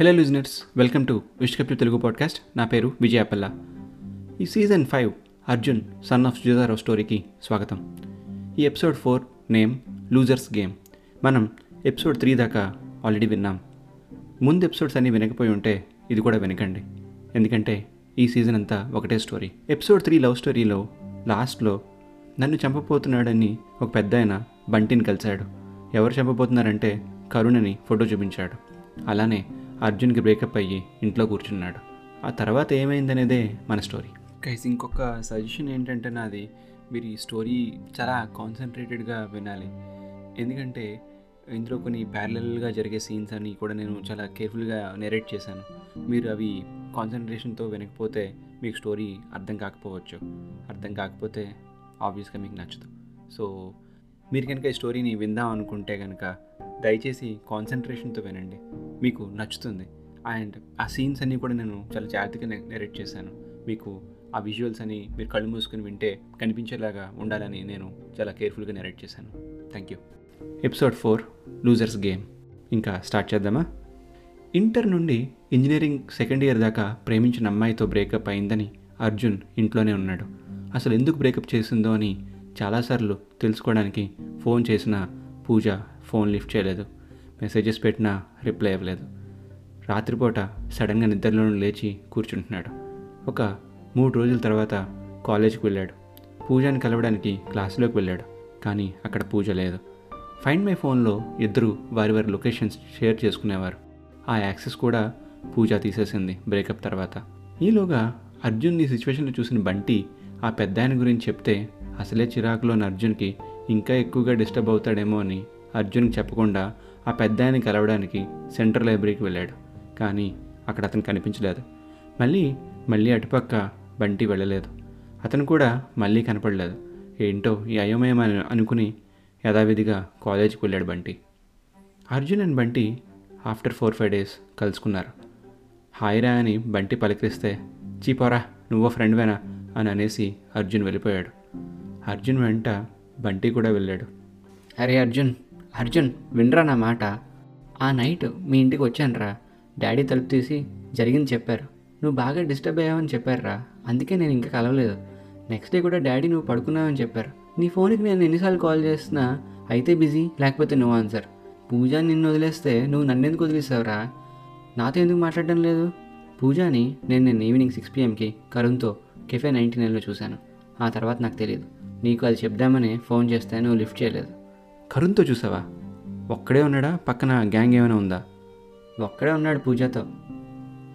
Hello listeners welcome to విష్కప్ Telugu podcast నా పేరు విజయాపల్ల ఈ season five Arjun son of జుజారో స్టోరీకి స్వాగతం. ఈ episode four name losers game మనం ఎపిసోడ్ త్రీ దాకా ఆల్రెడీ విన్నాం. ముందు ఎపిసోడ్స్ అన్నీ వినకపోయి ఉంటే ఇది కూడా వినకండి. ఎందుకంటే ఈ సీజన్ అంతా ఒకటే స్టోరీ ఎపిసోడ్ త్రీ లవ్ స్టోరీలో లాస్ట్లో నన్ను చంపబోతున్నాడని ఒక పెద్ద ఆయన బంటిని కలిశాడు. ఎవరు చంపబోతున్నారంటే కరుణని ఫోటో చూపించాడు. అలానే అర్జున్కి బ్రేకప్ అయ్యి ఇంట్లో కూర్చున్నాడు. ఆ తర్వాత ఏమైందనేదే మన స్టోరీ గైస్ ఇంకొక సజెషన్ ఏంటంటే నాది. మీరు ఈ స్టోరీ చాలా కాన్సన్ట్రేటెడ్గా వినాలి. ఎందుకంటే ఇందులో కొన్ని ప్యారలల్గా జరిగే సీన్స్ అని కూడా నేను చాలా కేర్ఫుల్గా నెరేట్ చేశాను. మీరు అవి కాన్సన్ట్రేషన్తో వినకపోతే మీకు స్టోరీ అర్థం కాకపోవచ్చు. అర్థం కాకపోతే ఆబ్వియస్గా మీకు నచ్చదు. సో మీరు కనుక ఈ స్టోరీని విందాం అనుకుంటే కనుక దయచేసి కాన్సన్ట్రేషన్తో వినండి. మీకు నచ్చుతుంది. అండ్ ఆ సీన్స్ అన్నీ కూడా నేను చాలా జాగ్రత్తగా నెరేట్ చేశాను. మీకు ఆ విజువల్స్ అని మీరు కళ్ళు మూసుకుని వింటే కనిపించేలాగా ఉండాలని నేను చాలా కేర్ఫుల్గా నెరేట్ చేశాను. Thank you episode four losers game ఇంకా స్టార్ట్ చేద్దామా? ఇంటర్ నుండి ఇంజనీరింగ్ సెకండ్ ఇయర్ దాకా ప్రేమించిన అమ్మాయితో బ్రేకప్ అయిందని అర్జున్ ఇంట్లోనే ఉన్నాడు. అసలు ఎందుకు బ్రేకప్ చేసిందో అని చాలాసార్లు తెలుసుకోవడానికి ఫోన్ చేసిన పూజ ఫోన్ లిఫ్ట్ చేయలేదు. మెసేజెస్ పెట్టినా రిప్లై ఇవ్వలేదు. రాత్రిపూట సడన్గా నిద్రలో లేచి కూర్చుంటున్నాడు. ఒక మూడు రోజుల తర్వాత కాలేజీకి వెళ్ళాడు. పూజాని కలవడానికి క్లాసులోకి వెళ్ళాడు కానీ అక్కడ పూజ లేదు. ఫైండ్ మై ఫోన్లో ఇద్దరు వారి వారి లొకేషన్స్ షేర్ చేసుకునేవారు. ఆ యాక్సెస్ కూడా పూజ తీసేసింది బ్రేకప్ తర్వాత. ఈలోగా అర్జున్ ఈ సిచ్యువేషన్లో చూసిన బంటి ఆ పెద్ద ఆయన గురించి చెప్తే అసలే చిరాకులోని అర్జున్కి ఇంకా ఎక్కువగా డిస్టర్బ్ అవుతాడేమో అని అర్జున్కి చెప్పకుండా ఆ పెద్ద ఆయన కలవడానికి సెంట్రల్ లైబ్రరీకి వెళ్ళాడు. కానీ అక్కడ అతను కనిపించలేదు. మళ్ళీ మళ్ళీ అటుపక్క బంటి వెళ్ళలేదు. అతను కూడా మళ్ళీ కనపడలేదు. ఏంటో ఈ అయోమయం అని అనుకుని యథావిధిగా కాలేజీకి వెళ్ళాడు Bunty. Arjun and Bunty after four five days కలుసుకున్నారు. హాయిరా అని బంటి పలకరిస్తే చీపోరా నువ్వో ఫ్రెండ్వేనా? అని అనేసి అర్జున్ వెళ్ళిపోయాడు. అర్జున్ వెంట బంటి కూడా వెళ్ళాడు. అరే అర్జున్ అర్జున్ వినరా నా మాట. ఆ నైట్ మీ ఇంటికి వచ్చానురా. డాడీ తలుపు తీసి జరిగింది చెప్పారు. నువ్వు బాగా డిస్టర్బ్ అయ్యావని చెప్పారురా. అందుకే నేను ఇంకా కలవలేదు. నెక్స్ట్ డే కూడా డాడీ నువ్వు పడుకున్నావని చెప్పారు. నీ ఫోన్కి నేను ఎన్నిసార్లు కాల్ చేస్తున్నా అయితే బిజీ లేకపోతే నో ఆన్సర్. పూజ నిన్ను వదిలేస్తే నువ్వు నన్ను ఎందుకు వదిలేసావురా? నాతో ఎందుకు మాట్లాడడం లేదు? పూజాని నేను నేను ఈవినింగ్ సిక్స్ పిఎంకి కరుణ్తో కెఫే నైంటీ నైన్లో చూశాను. ఆ తర్వాత నాకు తెలియదు నీకు అది చెప్దామని ఫోన్ చేస్తే నువ్వు లిఫ్ట్ చేయలేదు. కరుణ్తో చూసావా? ఒక్కడే ఉన్నాడా? పక్కన గ్యాంగ్ ఏమైనా ఉందా? ఒక్కడే ఉన్నాడు పూజతో.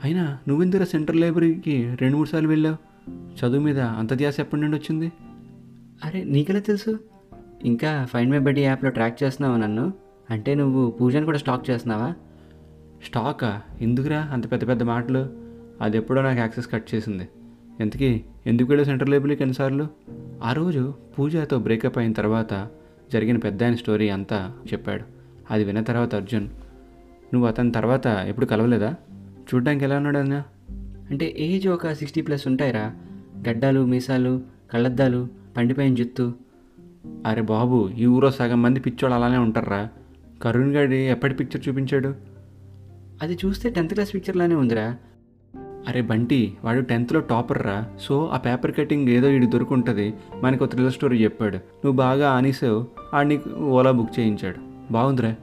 అయినా నువ్వెందుకు సెంట్రల్ లైబ్రరీకి రెండు మూడు సార్లు వెళ్ళావు? చదువు మీద అంత ధ్యాస ఎప్పటి నుండి వచ్చింది? అరే నీకెలా తెలుసు? ఇంకా ఫైండ్ మై బడ్డీ యాప్లో ట్రాక్ చేస్తున్నావా నన్ను? అంటే నువ్వు పూజను కూడా స్టాక్ చేస్తున్నావా? స్టాకా? ఎందుకురా అంత పెద్ద పెద్ద మాటలు? అది ఎప్పుడో నాకు యాక్సెస్ కట్ చేసింది. ఎంతకీ ఎందుకు వెళ్ళావు సెంట్రల్ లైబ్రరీకి ఎన్నిసార్లు? ఆ రోజు పూజతో బ్రేకప్ అయిన తర్వాత జరిగిన పెద్ద ఆయన స్టోరీ అంతా చెప్పాడు. అది విన్న తర్వాత అర్జున్ నువ్వు అతని తర్వాత ఎప్పుడు కలవలేదా? చూడ్డానికి ఎలా ఉన్నాడు అన్నా? అంటే ఏజ్ ఒక సిక్స్టీ ప్లస్ ఉంటాయిరా. గడ్డాలు మీసాలు కళ్ళద్దాలు పండిపోయిన జుత్తు. అరే బాబు ఈ ఊరో సగం మంది పిచ్చోళ్ళు అలానే ఉంటారా? కరుణ్ గారి ఎప్పటి పిక్చర్ చూపించాడు? అది చూస్తే టెన్త్ క్లాస్ పిక్చర్లానే ఉందిరా. అరే బంటి వాడు టెన్త్లో టాపర్ రా. సో ఆ పేపర్ కటింగ్ ఏదో ఇటు దొరుకుంటుంది. మనకు ఒక థ్రిల్లర్ స్టోరీ చెప్పాడు. నువ్వు బాగా ఆనిసావు. ఆడిని ఓలా బుక్ చేయించాడు. బాగుందిరా.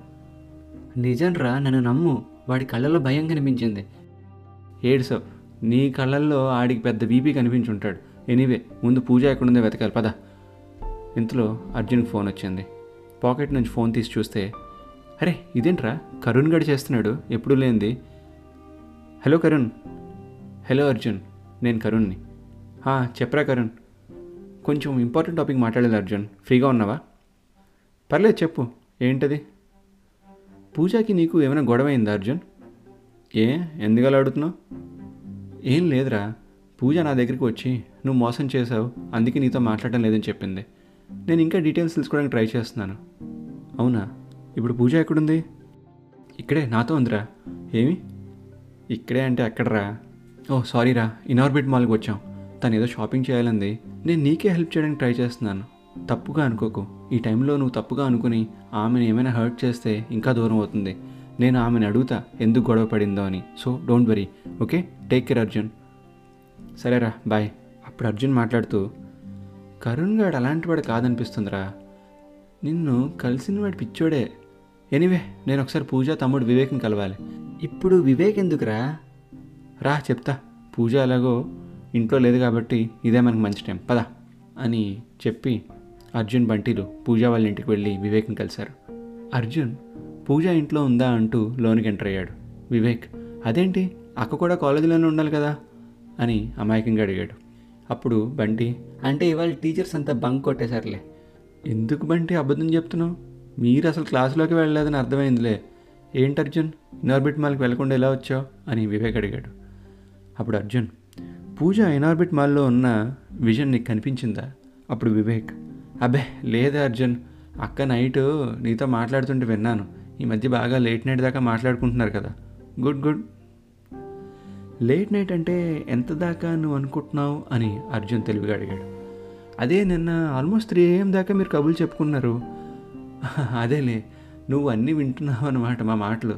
నిజంరా నన్ను నమ్ము. వాడి కళ్ళలో భయం కనిపించింది. ఏడ్సావు. నీ కళ్ళల్లో ఆడికి పెద్ద బీపీ కనిపించుంటాడు. ఎనీవే ముందు పూజ ఎక్కడుందో వెతకాలి. పద. ఇంతలో అర్జున్కి ఫోన్ వచ్చింది. పాకెట్ నుంచి ఫోన్ తీసి చూస్తే అరే ఇదేంట్రా? కరుణ్ గడి చేస్తున్నాడు. ఎప్పుడు లేనిది. హలో కరుణ్. హలో అర్జున్ నేను కరుణ్ని. చెప్పరా కరుణ్. కొంచెం ఇంపార్టెంట్ టాపిక్ మాట్లాడలేదు అర్జున్. ఫ్రీగా ఉన్నావా? పర్లేదు చెప్పు. ఏంటది? పూజాకి నీకు ఏమైనా గొడవ అయిందా అర్జున్? ఏ ఎందుకలా అడుగుతున్నావు? ఏం లేదురా. పూజ నా దగ్గరికి వచ్చి నువ్వు మోసం చేసావు అందుకే నీతో మాట్లాడడం లేదని చెప్పింది. నేను ఇంకా డీటెయిల్స్ తెలుసుకోవడానికి ట్రై చేస్తున్నాను. అవునా? ఇప్పుడు పూజ ఎక్కడుంది? ఇక్కడే నాతో ఉందిరా. ఏమి? ఇక్కడే అంటే ఎక్కడరా ఓ సారీరా. ఇన్ఆర్బిట్ మాల్కి వచ్చాం. తను ఏదో షాపింగ్ చేయాలంది. నేను నీకే హెల్ప్ చేయడానికి ట్రై చేస్తున్నాను. తప్పుగా అనుకోకు. ఈ టైంలో నువ్వు తప్పుగా అనుకుని ఆమెను ఏమైనా హర్ట్ చేస్తే ఇంకా దూరం అవుతుంది. నేను ఆమెను అడుగుతా ఎందుకు గొడవ పడిందో అని. So don't worry. Okay? Take care Arjun. సరేరా బాయ్. అప్పుడు అర్జున్ మాట్లాడుతూ కరుణ్ గాడు అలాంటి వాడు కాదనిపిస్తుందిరా. నిన్ను కలిసిన వాడు పిచ్చోడే. ఎనీవే నేను ఒకసారి పూజ తమ్ముడు వివేక్ని కలవాలి. ఇప్పుడు వివేక్ ఎందుకురా? రా చెప్తా. పూజ ఎలాగో ఇంట్లో లేదు కాబట్టి ఇదే మనకు మంచి టైం. పద అని చెప్పి అర్జున్ బంటీలు పూజ వాళ్ళ ఇంటికి వెళ్ళి వివేక్ని కలిశారు. అర్జున్ పూజ ఇంట్లో ఉందా అంటూ లోనికి ఎంటర్ అయ్యాడు. వివేక్ అదేంటి? అక్క కూడా కాలేజీలోనే ఉండాలి కదా? అని అమాయకంగా అడిగాడు. అప్పుడు బంటి అంటే ఇవాళ టీచర్స్ అంతా బంక్ కొట్టేశారులే. ఎందుకు బంటి? అబద్ధం చెప్తున్నావు? మీరు అసలు క్లాసులోకి వెళ్ళలేదని అర్థమైందిలే. ఏంటి అర్జున్? ఇనార్బిట్ మాల్కి వెళ్ళకుండా ఎలా వచ్చావు? అని వివేక్ అడిగాడు. అప్పుడు అర్జున్ పూజ ఎనార్బిట్ మాల్లో ఉన్న విజన్ నీకు కనిపించిందా? అప్పుడు వివేక్ అబ్బే లేదా అర్జున్. అక్క నైట్ నీతో మాట్లాడుతుంటే విన్నాను. ఈ మధ్య బాగా లేట్ నైట్ దాకా మాట్లాడుకుంటున్నారు కదా. Good good. లేట్ నైట్ అంటే ఎంత దాకా నువ్వు అనుకుంటున్నావు? అని అర్జున్ తెలివిగా అడిగాడు. అదే నిన్న ఆల్మోస్ట్ త్రీ ఏఎం దాకా మీరు కబులు చెప్పుకున్నారు. అదేలే నువ్వు అన్నీ వింటున్నావు అన్నమాట మా మాటలు.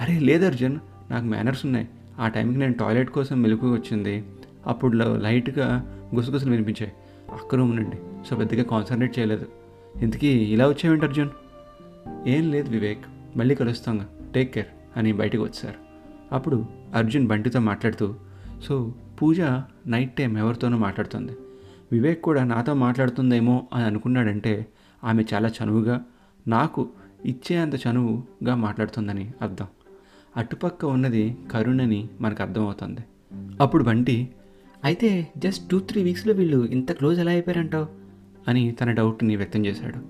అరే లేదు అర్జున్. నాకు మేనర్స్ ఉన్నాయి. ఆ టైంకి నేను టాయిలెట్ కోసం మెలకు వచ్చింది. అప్పుడు లైట్గా గుసగుసలు వినిపించాయి. అక్క రూమ్ నుండి. సో పెద్దగా కాన్సన్ట్రేట్ చేయలేదు. ఇంతకీ ఇలా వచ్చావేంటి అర్జున్? ఏం లేదు వివేక్. మళ్ళీ కలుస్తాంగా. Take care. అని బయటకు వచ్చారు. అప్పుడు అర్జున్ బంటితో మాట్లాడుతూ సో పూజ నైట్ టైం ఎవరితోనో మాట్లాడుతుంది? వివేక్ కూడా నాతో మాట్లాడుతుందేమో అని అనుకున్నాడంటే ఆమె చాలా చనువుగా నాకు ఇచ్చే అంత చనువుగా మాట్లాడుతుందని అర్థం. అటుపక్క ఉన్నది కరుణని మనకు అర్థమవుతుంది. అప్పుడు బంటి అయితే జస్ట్ టూ త్రీ వీక్స్లో వీళ్ళు ఇంత క్లోజ్ ఎలా అయిపోయారంటావు? అని తన డౌట్ని వ్యక్తం చేశాడు.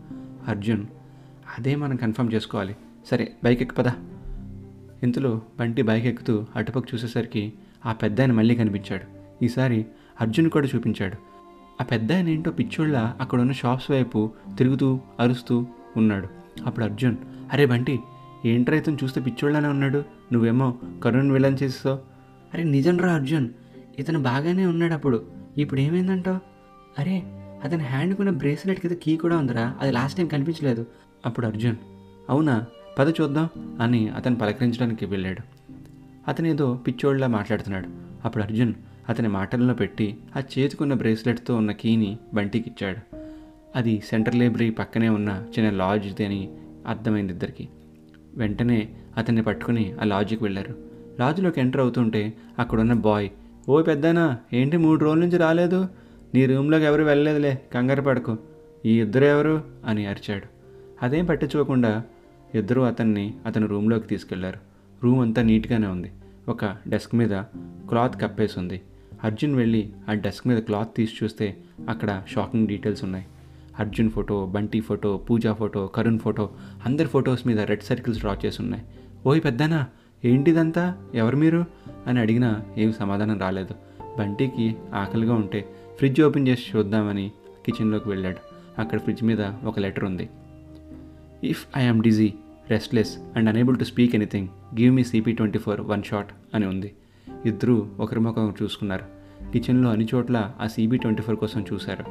అర్జున్ అదే మనం కన్ఫర్మ్ చేసుకోవాలి. సరే బైక్ ఎక్కు పదా. ఇంతలో బంటి బైక్ ఎక్కుతూ అటుపక్క చూసేసరికి ఆ పెద్ద ఆయన మళ్ళీ కనిపించాడు. ఈసారి అర్జున్ కూడా చూపించాడు. ఆ పెద్ద ఆయన ఏంటో పిచ్చోళ్ళ అక్కడ ఉన్న షాప్స్ వైపు తిరుగుతూ అరుస్తూ ఉన్నాడు. అప్పుడు అర్జున్ అరే బంటి ఏంట్రా ఇతను చూస్తే పిచ్చోళ్ళనే ఉన్నాడు? నువ్వేమో కరుణ్ విలన్ చేస్తావు అరే నిజంరా అర్జున్. ఇతను బాగానే ఉన్నాడు అప్పుడు. ఇప్పుడు ఏమైందంటావు? అరే అతని హ్యాండ్కున్న బ్రేస్లెట్ కింద కీ కూడా ఉందిరా. అది లాస్ట్ టైం కనిపించలేదు. అప్పుడు అర్జున్ అవునా? పద చూద్దాం అని అతను పలకరించడానికి వెళ్ళాడు. అతను ఏదో పిచ్చోళ్ళలా మాట్లాడుతున్నాడు. అప్పుడు అర్జున్ అతని మాటల్లో పెట్టి ఆ చేతికున్న బ్రేస్లెట్తో ఉన్న కీని బంటికి ఇచ్చాడు. అది సెంట్రల్ లైబ్రరీ పక్కనే ఉన్న చిన్న లాడ్జ్ది అని అర్థమైంది ఇద్దరికి. వెంటనే అతన్ని పట్టుకుని ఆ లాజ్కి వెళ్ళారు. లాడ్జ్లోకి ఎంటర్ అవుతుంటే అక్కడున్న బాయ్ ఓ పెద్దనా ఏంటి మూడు రోజుల నుంచి రాలేదు? నీ రూమ్లోకి ఎవరు వెళ్ళలేదులే కంగారు పడకు ఈ ఇద్దరు ఎవరు? అని అరిచాడు. అదేం పట్టించుకోకుండా ఇద్దరు అతన్ని అతని రూమ్లోకి తీసుకెళ్ళారు. రూమ్ అంతా నీట్గానే ఉంది. ఒక డెస్క్ మీద క్లాత్ కప్పేసి ఉంది అర్జున్ వెళ్ళి ఆ డెస్క్ మీద క్లాత్ తీసి చూస్తే అక్కడ షాకింగ్ డీటెయిల్స్ ఉన్నాయి. Arjun photo Bunty photo Pooja photo Karun photo అందరి ఫొటోస్ మీద రెడ్ సర్కిల్స్ డ్రా చేసి ఉన్నాయి ఓయ్ పెద్దనా ఏంటిదంతా? ఎవరు మీరు? అని అడిగినా ఏం సమాధానం రాలేదు. బంటికి ఆకలిగా ఉంటే ఫ్రిడ్జ్ ఓపెన్ చేసి చూద్దామని కిచెన్లోకి వెళ్ళాడు. అక్కడ ఫ్రిడ్జ్ మీద ఒక లెటర్ ఉంది. If I am dizzy restless and unable to speak anything give me CP twenty four one shot అని ఉంది. ఇద్దరూ ఒకరి ముఖం చూసుకున్నారు. కిచెన్లో అన్ని చోట్ల ఆ సిబి ట్వంటీ ఫోర్ కోసం చూశారు.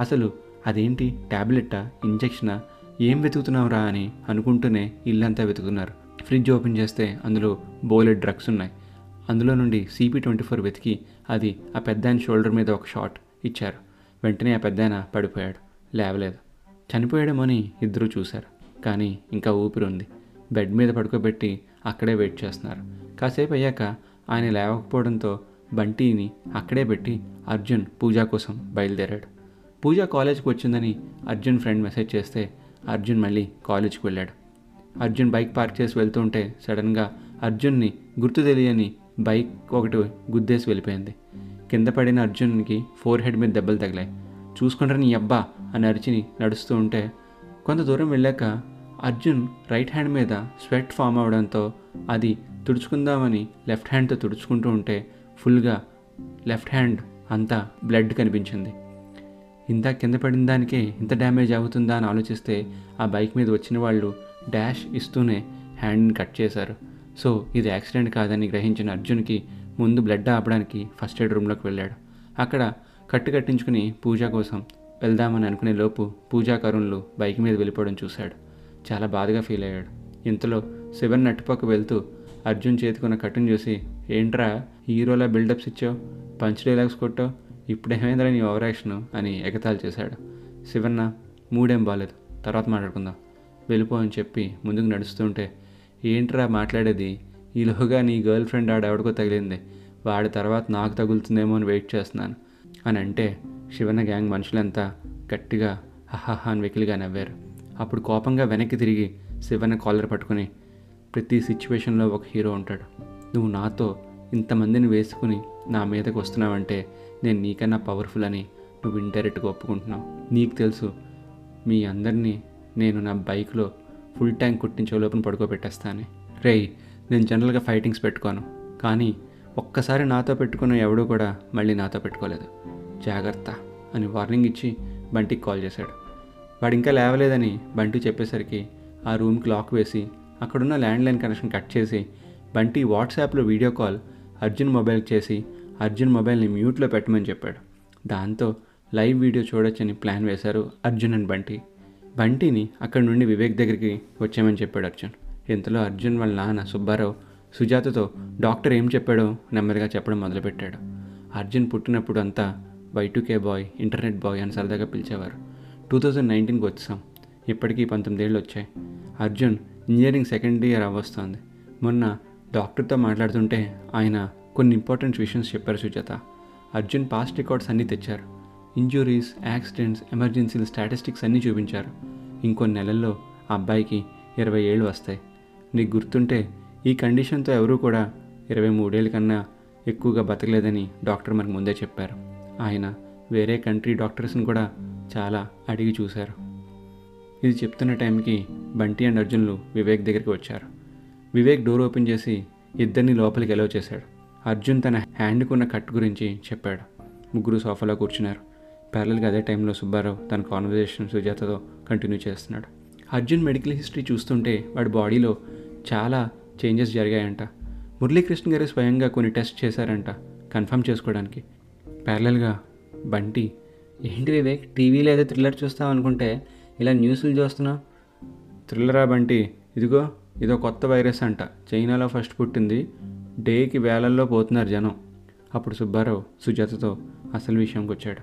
అసలు అదేంటి ట్యాబ్లెట్టా ఇంజెక్షనా? ఏం వెతుకుతున్నావురా అని అనుకుంటూనే ఇల్లంతా వెతుకుతున్నారు. ఫ్రిడ్జ్ ఓపెన్ చేస్తే అందులో బోలెడ్ డ్రగ్స్ ఉన్నాయి. అందులో నుండి సిపి ట్వంటీ ఫోర్ వెతికి అది ఆ పెద్ద ఆయన షోల్డర్ మీద ఒక షాట్ ఇచ్చారు. వెంటనే ఆ పెద్ద ఆయన పడిపోయాడు. లేవలేదు. చనిపోయాడేమని ఇద్దరూ చూశారు. కానీ ఇంకా ఊపిరి ఉంది. బెడ్ మీద పడుకోబెట్టి అక్కడే వెయిట్ చేస్తున్నారు. కాసేపు అయ్యాక ఆయన లేవకపోవడంతో బంటీని అక్కడే పెట్టి అర్జున్ పూజ కోసం బయలుదేరాడు. పూజ కాలేజ్కి వచ్చిందని అర్జున్ ఫ్రెండ్ మెసేజ్ చేస్తే అర్జున్ మళ్ళీ కాలేజ్కి వెళ్ళాడు. అర్జున్ బైక్ పార్క్ చేసి వెళ్తుంటే సడన్గా అర్జున్ని గుర్తు తెలియని బైక్ ఒకటి గుద్దేసి వెళ్ళిపోయింది. కింద పడిన అర్జున్కి ఫోర్ హెడ్ మీద దెబ్బలు తగిలాయి. చూసుకుంటారు నీ అబ్బా అని అరిచిని నడుస్తూ ఉంటే కొంత దూరం వెళ్ళాక అర్జున్ రైట్ హ్యాండ్ మీద స్వెట్ ఫామ్ అవడంతో అది తుడుచుకుందామని లెఫ్ట్ హ్యాండ్తో తుడుచుకుంటూ ఉంటే ఫుల్గా లెఫ్ట్ హ్యాండ్ అంతా బ్లడ్ కనిపించింది. ఇంత కింద పడిన దానికే ఇంత డ్యామేజ్ అవుతుందా అని ఆలోచిస్తే ఆ బైక్ మీద వచ్చిన వాళ్ళు డాష్ ఇస్తూనే హ్యాండ్ని కట్ చేశారు. సో ఇది యాక్సిడెంట్ కాదని గ్రహించిన అర్జున్కి ముందు బ్లడ్ ఆపడానికి ఫస్ట్ ఎయిడ్ రూమ్లోకి వెళ్ళాడు. అక్కడ కట్టు కట్టించుకుని పూజ కోసం వెళ్దామని అనుకునే లోపు పూజా కరుణ్లు బైక్ మీద వెళ్ళిపోవడం చూశాడు. చాలా బాధగా ఫీల్ అయ్యాడు. ఇంతలో శివన్ నట్టుపక్క వెళ్తూ అర్జున్ చేతికున్న కట్టును చూసి ఏంట్రా హీరోలా బిల్డప్స్ ఇచ్చావు? పంచ్ డైలాగ్స్ కొట్టావు? ఇప్పుడేమైందిరా నీ ఓవర్ యాక్షన్ అని ఎగతాళి చేశాడు. శివన్న మూడేం బాలేదు. తర్వాత మాట్లాడుకుందాం. వెళ్ళిపో అని చెప్పి ముందుకు నడుస్తుంటే ఏంట్రా మాట్లాడేది? ఈలోగా నీ గర్ల్ ఫ్రెండ్ ఆడ ఎవడికో తగిలింది. వాడి తర్వాత నాకు తగులుతుందేమో అని వెయిట్ చేస్తున్నాను అని అంటే శివన్న గ్యాంగ్ మనుషులంతా గట్టిగా హహహ అని వెకిలిగా నవ్వారు. అప్పుడు కోపంగా వెనక్కి తిరిగి శివన్న కాలర్ పట్టుకుని ప్రతి సిచ్యువేషన్లో ఒక హీరో ఉంటాడు. నువ్వు నాతో ఇంతమందిని వేసుకుని నా మీదకి వస్తున్నావంటే నేను నీకన్నా పవర్ఫుల్ అని నువ్వు ఇండైరెక్ట్గా ఒప్పుకుంటున్నావు. నీకు తెలుసు మీ అందరినీ నేను నా బైక్లో ఫుల్ ట్యాంక్ కుట్టించే లోపల పడుకోబెట్టేస్తాను. రేయ్ నేను జనరల్గా ఫైటింగ్స్ పెట్టుకోను కానీ ఒక్కసారి నాతో పెట్టుకున్న ఎవడూ కూడా మళ్ళీ నాతో పెట్టుకోలేదు. జాగ్రత్త అని వార్నింగ్ ఇచ్చి బంటికి కాల్ చేశాడు. వాడు ఇంకా లేవలేదని బంటి చెప్పేసరికి ఆ రూమ్కి లాక్ వేసి అక్కడున్న ల్యాండ్లైన్ కనెక్షన్ కట్ చేసి బంటి వాట్సాప్లో వీడియో కాల్ అర్జున్ మొబైల్కి చేసి అర్జున్ మొబైల్ని మ్యూట్లో పెట్టమని చెప్పాడు. దాంతో లైవ్ వీడియో చూడొచ్చని ప్లాన్ వేశారు అర్జున్ అండ్ బంటి. బంటిని అక్కడి నుండి వివేక్ దగ్గరికి వచ్చామని చెప్పాడు అర్జున్. ఇంతలో అర్జున్ వాళ్ళ నాన్న సుబ్బారావు సుజాతతో డాక్టర్ ఏం చెప్పాడో నెమ్మదిగా చెప్పడం మొదలుపెట్టాడు. అర్జున్ పుట్టినప్పుడు అంతా వైటుకే బాయ్ ఇంటర్నెట్ బాయ్ అని సరదాగా పిలిచేవారు. టూ థౌజండ్ నైన్టీన్కి వచ్చాం. ఇప్పటికీ పంతొమ్మిదేళ్ళు వచ్చాయి. అర్జున్ ఇంజనీరింగ్ సెకండ్ ఇయర్ అవ్వస్తోంది. మొన్న డాక్టర్తో మాట్లాడుతుంటే ఆయన కొన్ని ఇంపార్టెంట్ విషయన్స్ చెప్పారు సుజాత. అర్జున్ పాస్ట్ రికార్డ్స్ అన్నీ తెచ్చారు. ఇంజురీస్ యాక్సిడెంట్స్ ఎమర్జెన్సీల స్టాటిస్టిక్స్ అన్నీ చూపించారు. ఇంకొన్ని నెలల్లో ఆ అబ్బాయికి ఇరవై ఏళ్ళు వస్తాయి. నీకు గుర్తుంటే ఈ కండిషన్తో ఎవరూ కూడా ఇరవై మూడేళ్ళ కన్నా ఎక్కువగా బతకలేదని డాక్టర్ మనకు ముందే చెప్పారు. ఆయన వేరే కంట్రీ డాక్టర్స్ని కూడా చాలా అడిగి చూశారు. ఇది చెప్తున్న టైంకి బంటి అండ్ అర్జున్లు వివేక్ దగ్గరికి వచ్చారు. వివేక్ డోర్ ఓపెన్ చేసి ఇద్దరిని లోపలికి ఎలవ్ చేశాడు. అర్జున్ తన హ్యాండ్కున్న కట్ గురించి చెప్పాడు. ముగ్గురు సోఫాలో కూర్చున్నారు. ప్యారల్గా అదే టైంలో సుబ్బారావు తన కాన్వర్జేషన్ సుజాతతో కంటిన్యూ చేస్తున్నాడు. అర్జున్ మెడికల్ హిస్టరీ చూస్తుంటే వాడి బాడీలో చాలా చేంజెస్ జరిగాయంట. మురళీకృష్ణ గారు స్వయంగా కొన్ని టెస్ట్ చేశారంట కన్ఫర్మ్ చేసుకోవడానికి. ప్యారలల్గా బంటి ఏంటి వివేక్ టీవీలో ఏదో థ్రిల్లర్ చూస్తాం అనుకుంటే ఇలా న్యూస్లు చూస్తున్నావు? థ్రిల్లరా బంటి ఇదిగో ఇదో కొత్త వైరస్ అంట. చైనాలో ఫస్ట్ పుట్టింది డేకి వేలల్లో పోతున్నారు జనం. అప్పుడు సుబ్బారావు సుజాతతో అసలు విషయంకి వచ్చాడు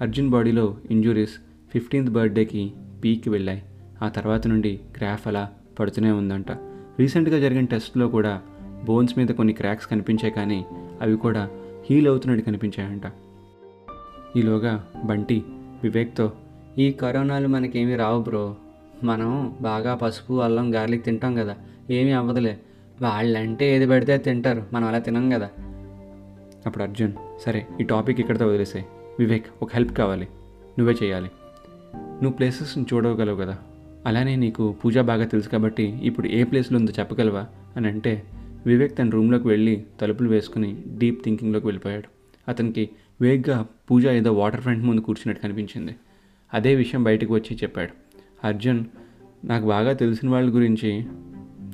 అర్జున్ బాడీలో ఇంజురీస్ ఫిఫ్టీన్త్ బర్త్డేకి పీక్కి వెళ్ళాయి. ఆ తర్వాత నుండి గ్రాఫ్ అలా పడుతూనే ఉందంట. రీసెంట్గా జరిగిన టెస్ట్లో కూడా బోన్స్ మీద కొన్ని క్రాక్స్ కనిపించాయి కానీ అవి కూడా హీల్ అవుతున్నట్టు కనిపించాయంట. ఈలోగా బంటి వివేక్తో ఈ కరోనాలు మనకేమీ రావు బ్రో. మనం బాగా పసుపు అల్లం గార్లిక్ తింటాం కదా. ఏమీ అవ్వదులే. వాళ్ళంటే ఏది పెడితే తింటారు. మనం అలా తినం కదా. అప్పుడు అర్జున్ సరే ఈ టాపిక్ ఇక్కడితో వదిలేసాయి. వివేక్ ఒక హెల్ప్ కావాలి. నువ్వే చేయాలి. నువ్వు ప్లేసెస్ని చూడగలవు కదా. అలానే నీకు పూజ బాగా తెలుసు కాబట్టి ఇప్పుడు ఏ ప్లేస్లో ఉందో చెప్పగలవా? అని అంటే వివేక్ తన రూమ్లోకి వెళ్ళి తలుపులు వేసుకుని డీప్ థింకింగ్లోకి వెళ్ళిపోయాడు. అతనికి వేగ్గా పూజ ఏదో వాటర్ ఫ్రంట్ ముందు కూర్చున్నట్టు కనిపించింది. అదే విషయం బయటకు వచ్చి చెప్పాడు. అర్జున్ నాకు బాగా తెలిసిన వాళ్ళ గురించి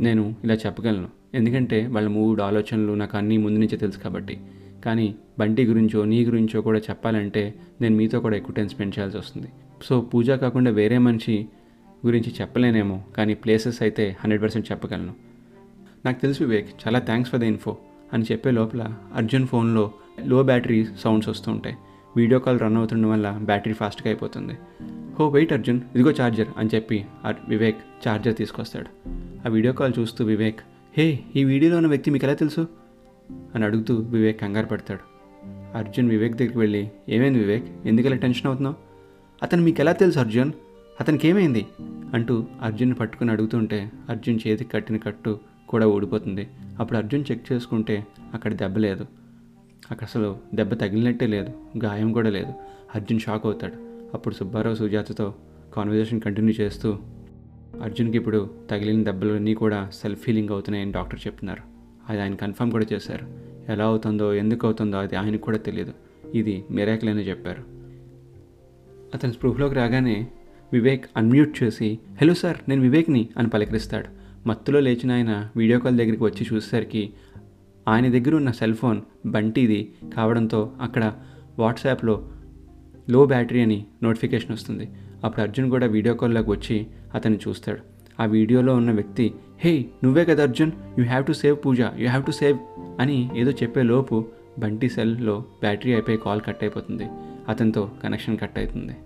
నేను ఇలా చెప్పగలను. ఎందుకంటే వాళ్ళ మూడు ఆలోచనలు నాకు అన్నీ ముందు నుంచే తెలుసు కాబట్టి. కానీ బంటి గురించో నీ గురించో కూడా చెప్పాలంటే నేను మీతో కూడా ఎక్కువ టైం స్పెండ్ చేయాల్సి వస్తుంది. సో పూజ కాకుండా వేరే మనిషి గురించి చెప్పలేనేమో కానీ ప్లేసెస్ అయితే హండ్రెడ్ పర్సెంట్ చెప్పగలను. నాకు తెలుసు వివేక్ చాలా థ్యాంక్స్ ఫర్ ద ఇన్ఫో అని చెప్పే లోపల అర్జున్ ఫోన్లో లో బ్యాటరీ సౌండ్స్ వస్తూ ఉంటాయి. వీడియో కాల్ రన్ అవుతుండడం వల్ల బ్యాటరీ ఫాస్ట్గా అయిపోతుంది. హో వెయిట్ అర్జున్ ఇదిగో ఛార్జర్ అని చెప్పి అర్- వివేక్ ఛార్జర్ తీసుకొస్తాడు. ఆ వీడియో కాల్ చూస్తూ వివేక్ హే ఈ వీడియోలో ఉన్న వ్యక్తి మీకు ఎలా తెలుసు? అని అడుగుతూ వివేక్ కంగారు పడతాడు. అర్జున్ వివేక్ దగ్గరికి వెళ్ళి ఏమైంది వివేక్? ఎందుకు టెన్షన్ అవుతున్నావు? అతను మీకు ఎలా తెలుసు అర్జున్? అతనికి ఏమైంది? అంటూ అర్జున్ పట్టుకుని అడుగుతుంటే అర్జున్ చేతికి కట్టిన కట్టు కూడా ఊడిపోతుంది. అప్పుడు అర్జున్ చెక్ చేసుకుంటే అక్కడ దెబ్బ లేదు. అక్కడ అసలు దెబ్బ తగిలినట్టే లేదు గాయం కూడా లేదు. అర్జున్ షాక్ అవుతాడు. అప్పుడు సుబ్బారావు సుజాతతో కాన్వర్జేషన్ కంటిన్యూ చేస్తూ అర్జున్కి ఇప్పుడు తగిలిన దెబ్బలన్నీ కూడా సెల్ఫ్ హీలింగ్ అవుతున్నాయని డాక్టర్ చెప్తున్నారు. అది ఆయన కన్ఫర్మ్ కూడా చేశారు. ఎలా అవుతుందో ఎందుకు అవుతుందో అది ఆయనకు కూడా తెలియదు ఇది మిరాకిల్ అని చెప్పారు. అతని స్పృహలోకి రాగానే వివేక్ అన్మ్యూట్ చేసి హలో సార్ నేను వివేక్ని అని పలకరిస్తాడు. మత్తులో లేచిన ఆయన వీడియో కాల్ దగ్గరికి వచ్చి చూసేసరికి ఆయన దగ్గర ఉన్న సెల్ ఫోన్ బంటిది కావడంతో అక్కడ వాట్సాప్లో లో బ్యాటరీ అని నోటిఫికేషన్ వస్తుంది. అప్పుడు అర్జున్ కూడా వీడియో కాల్లోకి వచ్చి అతన్ని చూస్తాడు. ఆ వీడియోలో ఉన్న వ్యక్తి హే నువ్వే కదా Arjun? You have to save Pooja you have to save అని ఏదో చెప్పే లోపు బంటి సెల్లో బ్యాటరీ అయిపోయి కాల్ కట్ అయిపోతుంది. అతనితో కనెక్షన్ కట్ అవుతుంది.